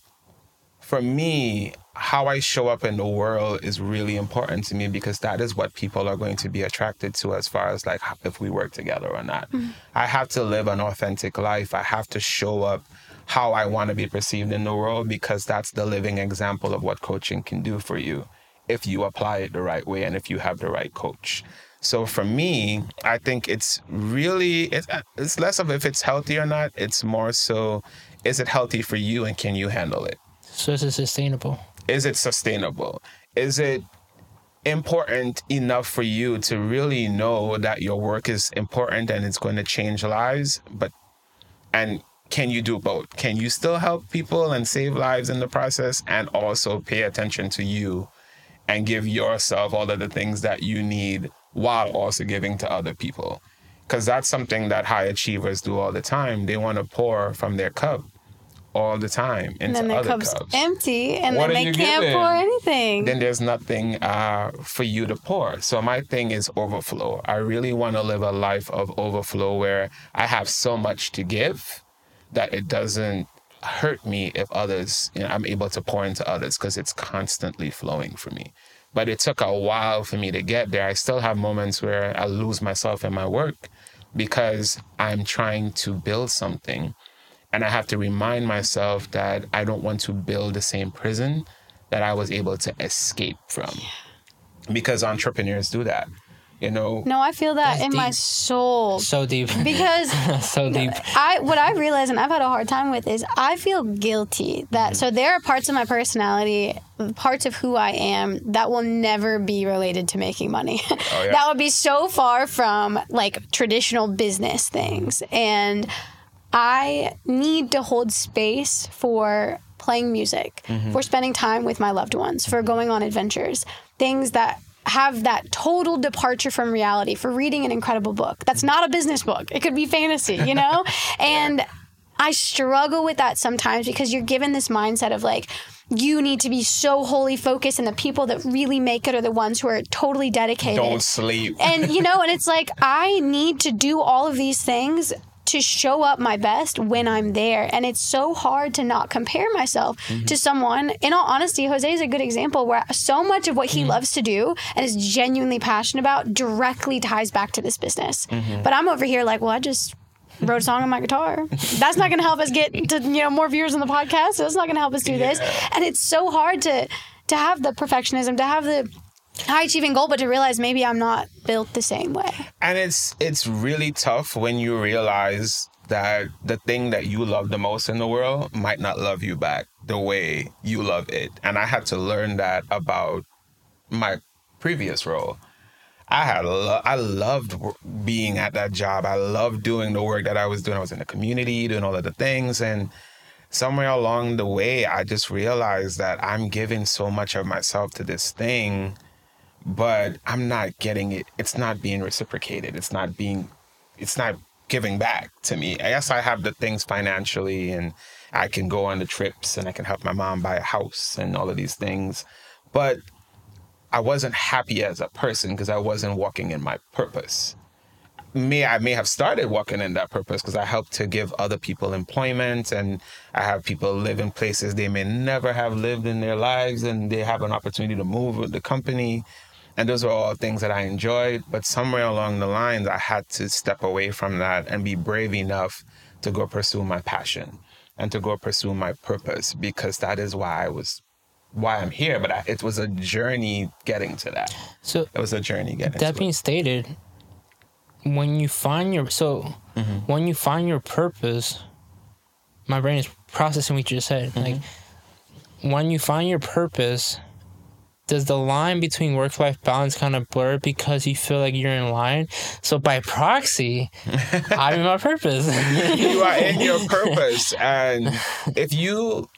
for me, how I show up in the world is really important to me because that is what people are going to be attracted to as far as like if we work together or not. Mm-hmm. I have to live an authentic life. I have to show up how I want to be perceived in the world because that's the living example of what coaching can do for you if you apply it the right way and if you have the right coach. So for me, I think it's really it's, it's less of if it's healthy or not. It's more so is it healthy for you and can you handle it? So is it sustainable? Is it sustainable? Is it important enough for you to really know that your work is important and it's going to change lives but and can you do both can you still help people and save lives in the process and also pay attention to you and give yourself all of the things that you need while also giving to other people because that's something that high achievers do all the time they want to pour from their cup all the time into and then their other cup's cups empty, and What then they can't giving? pour anything. then there's nothing uh, for you to pour. So my thing is overflow. I really want to live a life of overflow where I have so much to give that it doesn't hurt me if others, you know, I'm able to pour into others because it's constantly flowing for me. But it took a while for me to get there. I still have moments where I lose myself in my work because I'm trying to build something. And I have to remind myself that I don't want to build the same prison that I was able to escape from. Because entrepreneurs do that. You know, no, I feel that in my soul So deep. because so deep. I what I realize and I've had a hard time with is I feel guilty that mm-hmm. so there are parts of my personality, parts of who I am that will never be related to making money. Oh, yeah. that would be so far from like traditional business things and I need to hold space for playing music, mm-hmm. for spending time with my loved ones, for going on adventures, things that have that total departure from reality, for reading an incredible book. That's not a business book. It could be fantasy, you know? and I struggle with that sometimes because you're given this mindset of like, you need to be so wholly focused, and the people that really make it are the ones who are totally dedicated don't sleep. and you know and it's like i need to do all of these things to show up my best when i'm there and it's so hard to not compare myself to mm-hmm. someone in all honesty jose is a good example where so much of what he mm-hmm. loves to do and is genuinely passionate about directly ties back to this business mm-hmm. but i'm over here like well i just wrote a song on my guitar. That's not going to help us get to you know more viewers on the podcast. So that's not going to help us do this. And it's so hard to to have the perfectionism, to have the high achieving goal, but to realize maybe I'm not built the same way. And it's it's really tough when you realize that the thing that you love the most in the world might not love you back the way you love it. And I had to learn that about my previous role. I had lo- I loved being at that job. I loved doing the work that I was doing. I was in the community doing all of the things and somewhere along the way I just realized that I'm giving so much of myself to this thing but I'm not getting it. It's not being reciprocated. It's not being, it's not giving back to me. I guess I have the things financially and I can go on the trips and I can help my mom buy a house and all of these things. But I wasn't happy as a person because I wasn't walking in my purpose. may I may have started walking in that purpose because I help to give other people employment and I have people live in places they may never have lived in their lives and they have an opportunity to move with the company. And those were all things that I enjoyed. But somewhere along the lines, I had to step away from that and be brave enough to go pursue my passion and to go pursue my purpose because that is why I was why I'm here. But I, it was a journey getting to that. So It was a journey getting that being it. stated, when you find your so Mm-hmm. when you find your purpose, my brain is processing what you just said. Like Mm-hmm. when you find your purpose, does the line between work life balance kind of blur because you feel like you're in line? So by proxy, I'm in my purpose. you are in your purpose and if you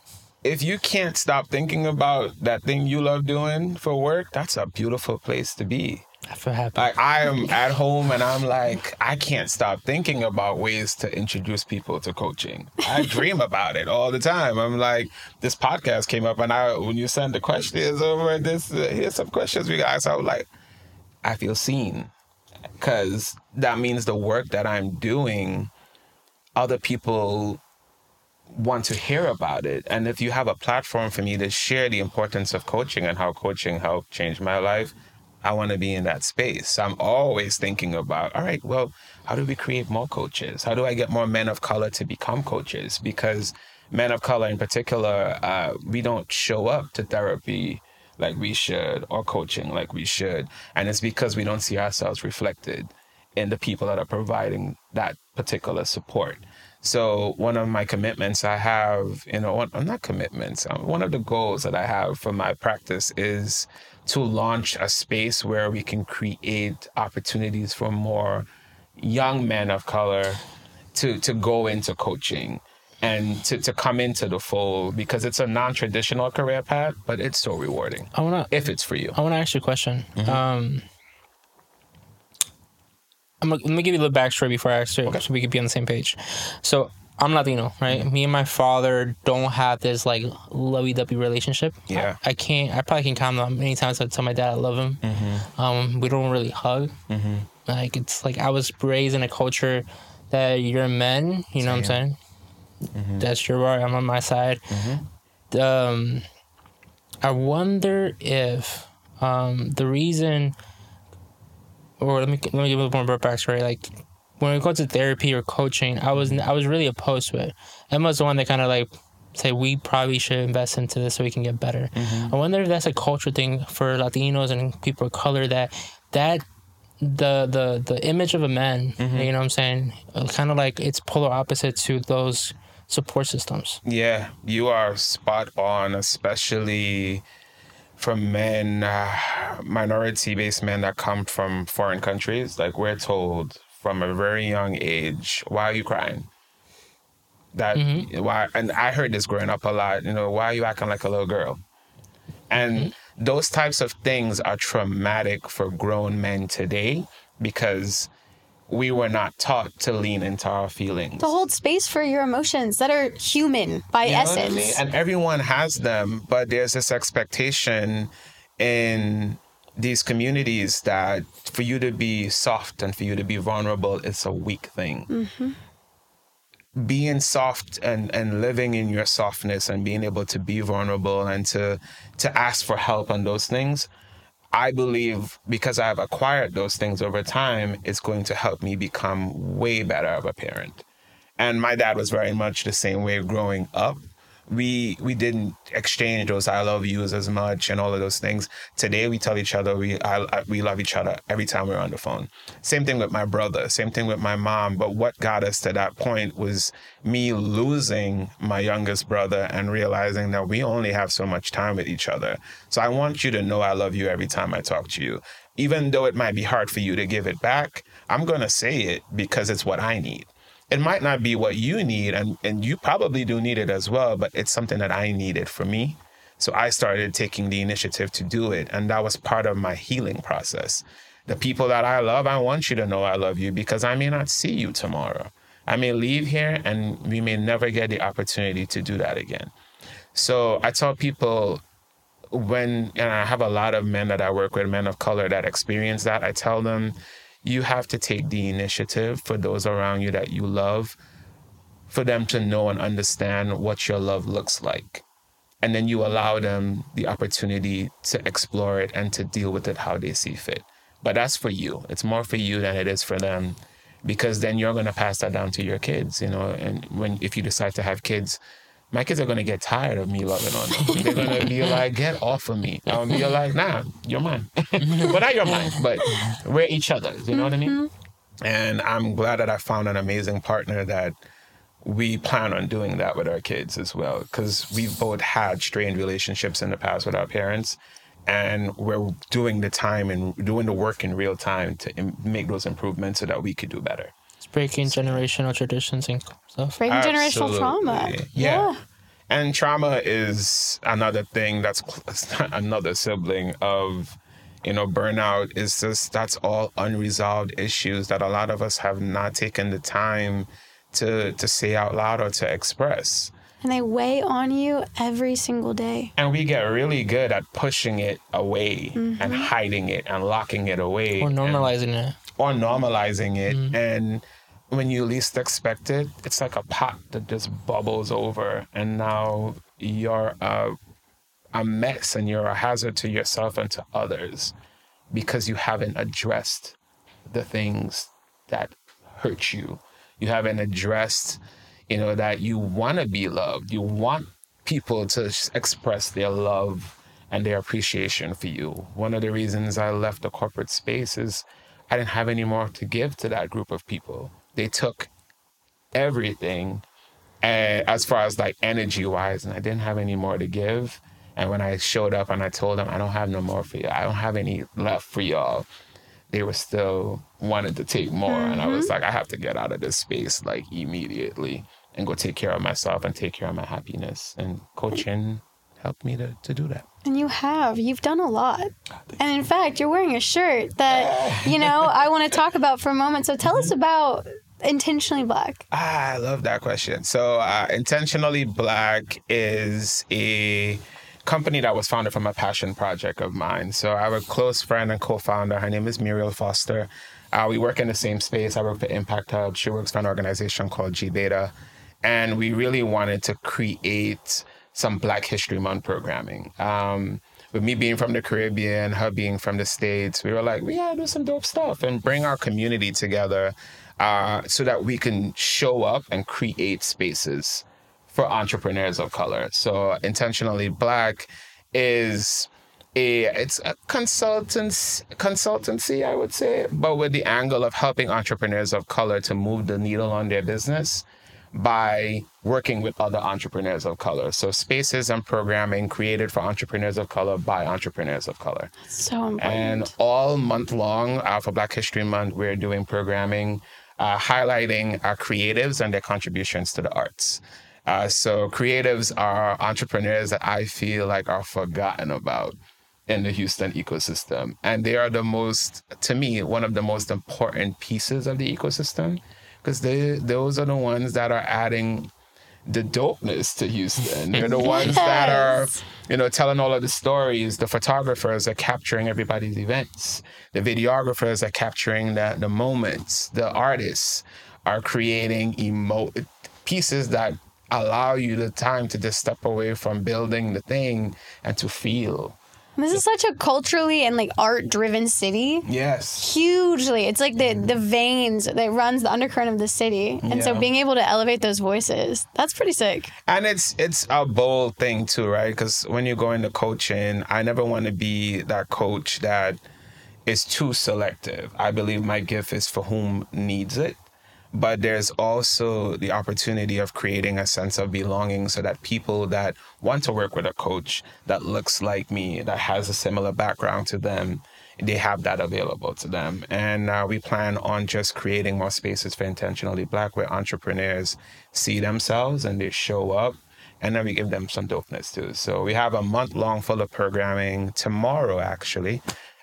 if you can't stop thinking about that thing you love doing for work that's a beautiful place to be I feel happy. like i am at home and i'm like i can't stop thinking about ways to introduce people to coaching i dream about it all the time i'm like this podcast came up and i when you send the questions over this uh, here's some questions we got so i was like i feel seen because that means the work that i'm doing other people want to hear about it. And if you have a platform for me to share the importance of coaching and how coaching helped change my life, I want to be in that space. I'm always thinking about, all right, well, how do we create more coaches? How do I get more men of color to become coaches? Because men of color in particular, uh, we don't show up to therapy like we should or coaching like we should. And it's because we don't see ourselves reflected in the people that are providing that particular support. So one of my commitments I have, you know, one, not commitments. Um, one of the goals that I have for my practice is to launch a space where we can create opportunities for more young men of color to to go into coaching and to, to come into the fold because it's a non-traditional career path, but it's so rewarding I wanna if it's for you. I want to ask you a question. Mm-hmm. Um, I'm let me give you a little backstory before I ask you, so we could be on the same page. So I'm Latino, right? Mm-hmm. Me and my father don't have this like lovey-dovey relationship. Yeah. I, I can't. I probably can count how many times I tell my dad I love him. Mm-hmm. Um, we don't really hug. Like it's like I was raised in a culture that you're men. You know what I'm saying? Mm-hmm. That's your right. I'm on my side. Um, I wonder if um, the reason, or let me let me give a little more backstory. Like when it go to therapy or coaching, I was I was really opposed to it. Emma's the one that kind of like say we probably should invest into this so we can get better. I wonder if that's a culture thing for Latinos and people of color that that the the the image of a man, you know what I'm saying, kind of like it's polar opposite to those support systems. Yeah, you are spot on, especially for men, uh, minority based men that come from foreign countries. Like, we're told from a very young age, why are you crying? That, mm-hmm. why, and I heard this growing up a lot, you know, why are you acting like a little girl? And mm-hmm. those types of things are traumatic for grown men today because we were not taught to lean into our feelings. To hold space for your emotions that are human by You know what I essence. mean? And everyone has them, but there's this expectation in these communities that for you to be soft and for you to be vulnerable, it's a weak thing. Mm-hmm. Being soft and, and living in your softness and being able to be vulnerable and to to ask for help on those things, I believe because I've acquired those things over time, it's going to help me become way better of a parent. And my dad was very much the same way growing up. We we didn't exchange those I love yous as much and all of those things. Today we tell each other we I, we love each other every time we're on the phone. Same thing with my brother. Same thing with my mom. But what got us to that point was me losing my youngest brother and realizing that we only have so much time with each other. So I want you to know I love you every time I talk to you. Even though it might be hard for you to give it back, I'm gonna say it because it's what I need it might not be what you need and, and you probably do need it as well but it's something that i needed for me. So i started taking the initiative to do it and that was part of my healing process. The people that i love i want you to know i love you because i may not see you tomorrow. I may leave here and we may never get the opportunity to do that again. So i tell people when and i have a lot of men that i work with men of color that experience that i tell them you have to take the initiative for those around you that you love for them to know and understand what your love looks like. And then you allow them the opportunity to explore it and to deal with it how they see fit. But that's for you. It's more for you than it is for them because then you're going to pass that down to your kids, you know. And when if you decide to have kids, my kids are going to get tired of me loving on them. They're going to be like, get off of me. I'll be like, nah, you're mine. but not you're mine, but we're each other's, you know what I mean? Mm-hmm. And I'm glad that I found an amazing partner that we plan on doing that with our kids as well because we've both had strained relationships in the past with our parents and we're doing the time and doing the work in real time to make those improvements so that we could do better It's breaking generational traditions and stuff. Breaking generational trauma. Absolutely. Yeah. And trauma is another thing that's another sibling of, you know, burnout is just that's all unresolved issues that a lot of us have not taken the time to to say out loud or to express. And they weigh on you every single day. And we get really good at pushing it away and mm-hmm. hiding it and locking it away. Or and- normalizing it. Or normalizing it. Mm-hmm. And when you least expect it, it's like a pot that just bubbles over, and now you're a, a mess and you're a hazard to yourself and to others because you haven't addressed the things that hurt you. You haven't addressed, you know, that you want to be loved. You want people to express their love and their appreciation for you. One of the reasons I left the corporate space is I didn't have any more to give to that group of people. They took everything uh, as far as like energy wise, and I didn't have any more to give. And when I showed up and I told them, I don't have no more for you, I don't have any left for y'all, they were still wanted to take more. And I was like, I have to get out of this space like immediately and go take care of myself and take care of my happiness. And coaching helped me to, to do that. And you have. You've done a lot. And in fact, you're wearing a shirt that, you know, I want to talk about for a moment. So tell us about Intentionally Black. Ah, I love that question. So, uh, Intentionally Black is a company that was founded from a passion project of mine. So, I have a close friend and co founder. Her name is Muriel Foster. Uh, we work in the same space. I work for Impact Hub. She works for an organization called G Beta. And we really wanted to create some Black History Month programming. Um, with me being from the Caribbean, her being from the States, we were like, we gotta do some dope stuff and bring our community together uh, so that we can show up and create spaces for entrepreneurs of color. So intentionally black is a it's a consultants consultancy, I would say, but with the angle of helping entrepreneurs of color to move the needle on their business by working with other entrepreneurs of color. So spaces and programming created for entrepreneurs of color by entrepreneurs of color. So important. And all month long uh, for Black History Month, we're doing programming uh, highlighting our creatives and their contributions to the arts. Uh, so creatives are entrepreneurs that I feel like are forgotten about in the Houston ecosystem. And they are the most, to me, one of the most important pieces of the ecosystem because they those are the ones that are adding the dopeness to Houston. They're the ones that are, you know, telling all of the stories. The photographers are capturing everybody's events. The videographers are capturing the, the moments. The artists are creating emo- pieces that allow you the time to just step away from building the thing and to feel. This is such a culturally and like art driven city. Yes. Hugely. It's like the the mm-hmm. veins that runs the undercurrent of the city. And so being able to elevate those voices, that's pretty sick. And it's it's a bold thing too, right? Because when you go into coaching, I never want to be that coach that is too selective. I believe my gift is for whom needs it. But there's also the opportunity of creating a sense of belonging so that people that want to work with a coach that looks like me, that has a similar background to them, they have that available to them. And uh, we plan on just creating more spaces for intentionally black where entrepreneurs see themselves and they show up and then we give them some dopeness too. So we have a month long full of programming tomorrow actually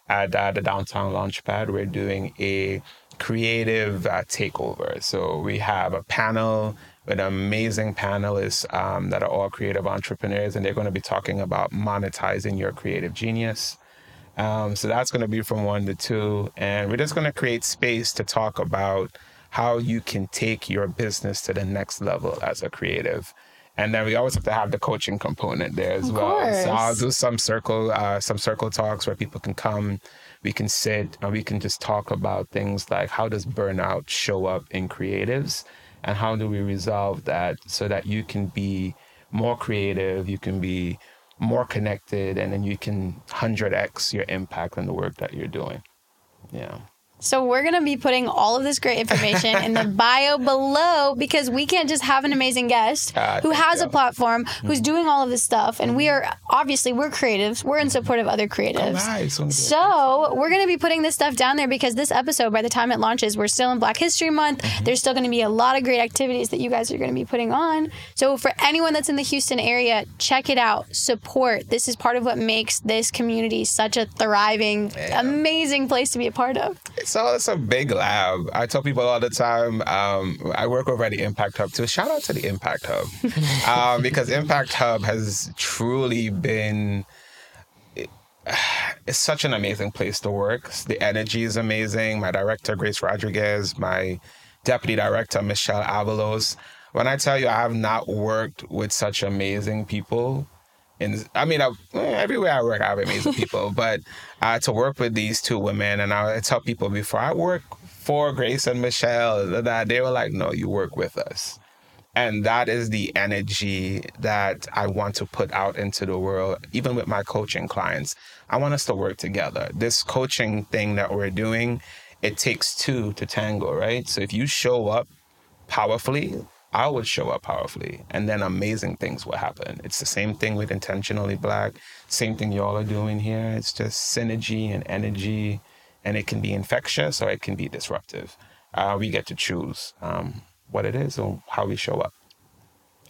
at uh, the downtown launchpad. We're doing a creative uh, takeover. So we have a panel with amazing panelists um, that are all creative entrepreneurs, and they're going to be talking about monetizing your creative genius. Um, so that's going to be from one to two. And we're just going to create space to talk about how you can take your business to the next level as a creative. And then we always have to have the coaching component there as Of well. So I'll course. do some circle, uh, some circle talks where people can come, we can sit, and we can just talk about things like how does burnout show up in creatives, and how do we resolve that so that you can be more creative, you can be more connected, and then you can hundred x your impact on the work that you're doing. Yeah. So we're going to be putting all of this great information in the bio below because we can't just have an amazing guest Ah, who has a platform, who's doing all of this stuff and we are obviously we're creatives. We're in support of other creatives. Alright, so- So we're going to be putting this stuff down there because this episode, by the time it launches, we're still in Black History Month. Mm-hmm. There's still going to be a lot of great activities that you guys are going to be putting on. So for anyone that's in the Houston area, check it out. Support. This is part of what makes this community such a thriving, amazing place to be a part of. So it's a big lab. I tell people all the time. Um, I work over at the Impact Hub too. Shout out to the Impact Hub um, because Impact Hub has truly been. It's such an amazing place to work. The energy is amazing. My director Grace Rodriguez, my deputy director Michelle Avalos. When I tell you, I have not worked with such amazing people in I mean, I, eh, everywhere I work, I have amazing people. But uh, to work with these two women, and I tell people before I work for Grace and Michelle that they were like, "No, you work with us," and that is the energy that I want to put out into the world. Even with my coaching clients, I want us to work together. This coaching thing that we're doing, it takes two to tango, right? So if you show up powerfully, I would show up powerfully, and then amazing things will happen. It's the same thing with intentionally black. Same thing y'all are doing here. It's just synergy and energy, and it can be infectious or it can be disruptive. Uh, we get to choose um, what it is and how we show up.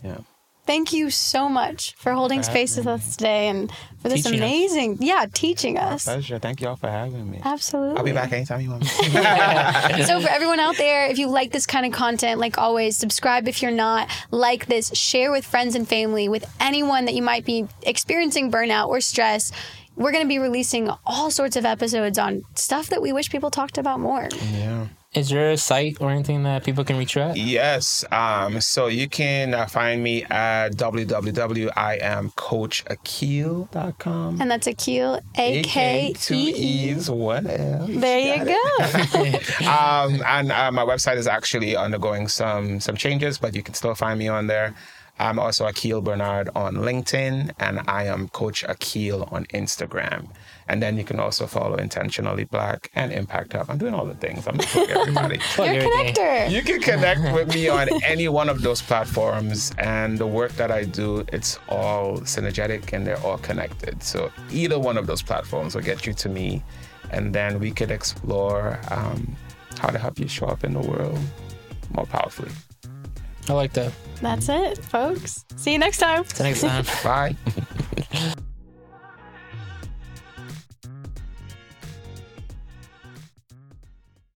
Yeah. Thank you so much for holding For space with having us today and for this Teaching us. amazing, yeah, teaching us. Pleasure. Thank y'all for having me. Absolutely. I'll be back anytime you want me. so for everyone out there, if you like this kind of content, like always, subscribe if you're not. Like this, share with friends and family, with anyone that you might be experiencing burnout or stress. We're going to be releasing all sorts of episodes on stuff that we wish people talked about more. yeah. Is there a site or anything that people can reach you at? Yes. Um, so you can uh, find me at www.iamcoachakeel.com. And that's Akeel, A K two E E. E's, one L. There you go. Um, and uh, my website is actually undergoing some some changes, but you can still find me on there. I'm also Akeel Bernard on LinkedIn, and I am Coach Akeel on Instagram. And then you can also follow Intentionally Black and Impact Hub. I'm doing all the things. I'm just everybody. You're a connector. You can connect with me on any one of those platforms, and the work that I do, it's all synergetic and they're all connected. So either one of those platforms will get you to me, and then we could explore um, how to help you show up in the world more powerfully. I like that. That's it, folks. See you next time. Till next time. Bye.